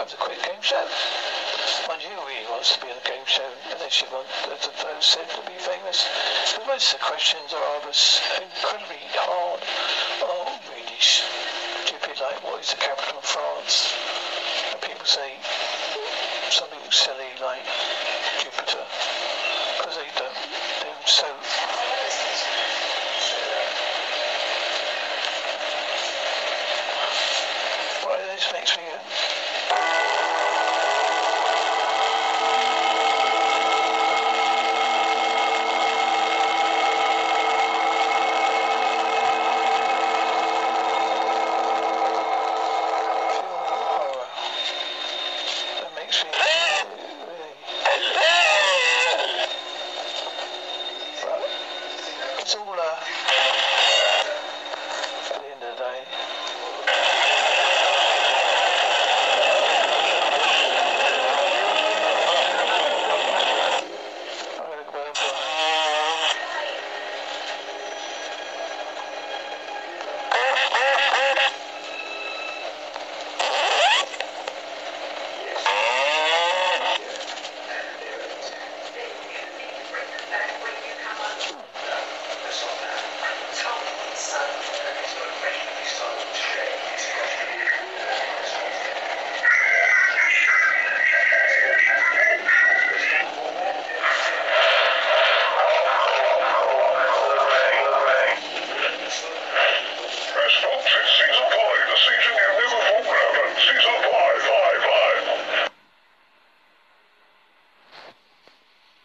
It's a quick game show. Mind you, he wants to be in a game show, and then she wants the, the, those to be famous. But most of the questions are of incredibly hard, oh, really stupid, like what is the capital of France? And people say something silly like Jupiter, because they don't, they're so makes me uh, Thank you.